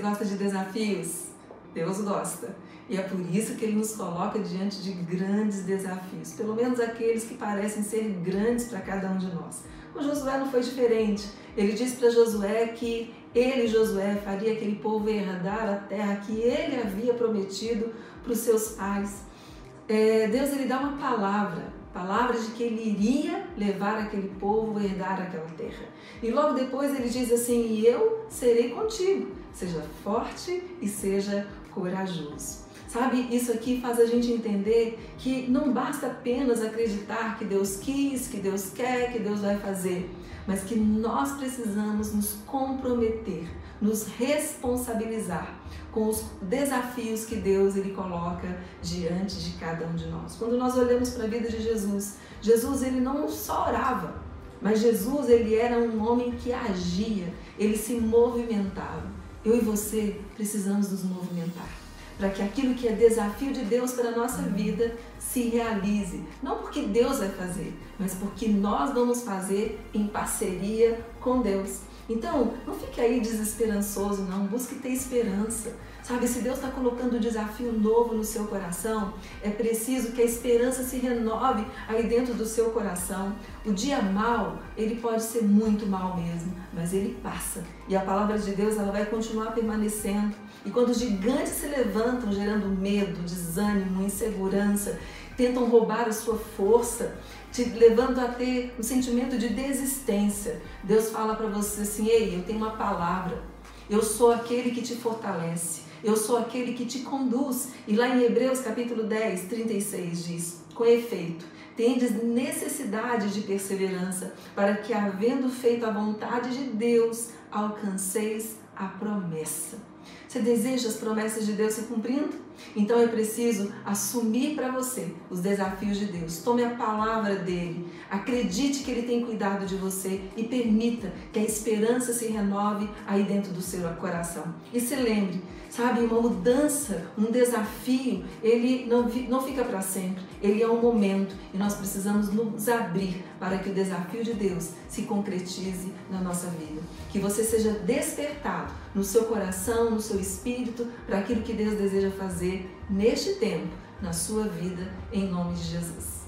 gosta de desafios? Deus gosta. E é por isso que ele nos coloca diante de grandes desafios, pelo menos aqueles que parecem ser grandes para cada um de nós. Com Josué não foi diferente. Ele disse para Josué que ele, Josué, faria aquele povo herdar a terra que ele havia prometido para os seus pais. É, Deus ele dá uma palavra, palavra de que ele iria levar aquele povo herdar aquela terra. E logo depois ele diz assim: E eu serei contigo, seja forte e seja corajoso. Sabe, isso aqui faz a gente entender que não basta apenas acreditar que Deus quis, que Deus quer, que Deus vai fazer, mas que nós precisamos nos comprometer, nos responsabilizar com os desafios que Deus ele coloca diante de cada um de nós. Quando nós olhamos para a vida de Jesus, Jesus ele não só orava, mas Jesus ele era um homem que agia, ele se movimentava. Eu e você precisamos nos movimentar para que aquilo que é desafio de Deus para a nossa vida se realize. Não porque Deus vai fazer, mas porque nós vamos fazer em parceria com Deus. Então, não fique aí desesperançoso, não. Busque ter esperança. Sabe, se Deus está colocando um desafio novo no seu coração, é preciso que a esperança se renove aí dentro do seu coração. O dia mal, ele pode ser muito mal mesmo, mas ele passa. E a palavra de Deus, ela vai continuar permanecendo. E quando os gigantes se levantam, gerando medo, desânimo, insegurança, tentam roubar a sua força, te levando a ter um sentimento de desistência. Deus fala para você assim: ei, eu tenho uma palavra, eu sou aquele que te fortalece, eu sou aquele que te conduz. E lá em Hebreus capítulo 10, 36 diz: com efeito, tendes necessidade de perseverança, para que, havendo feito a vontade de Deus, alcanceis a promessa. Você deseja as promessas de Deus se cumprindo? Então é preciso assumir para você os desafios de Deus. Tome a palavra dele, acredite que ele tem cuidado de você e permita que a esperança se renove aí dentro do seu coração. E se lembre, sabe, uma mudança, um desafio, ele não, não fica para sempre, ele é um momento e nós precisamos nos abrir para que o desafio de Deus se concretize na nossa vida. Que você seja despertado no seu coração, no seu espírito, para aquilo que Deus deseja fazer neste tempo, na sua vida, em nome de Jesus.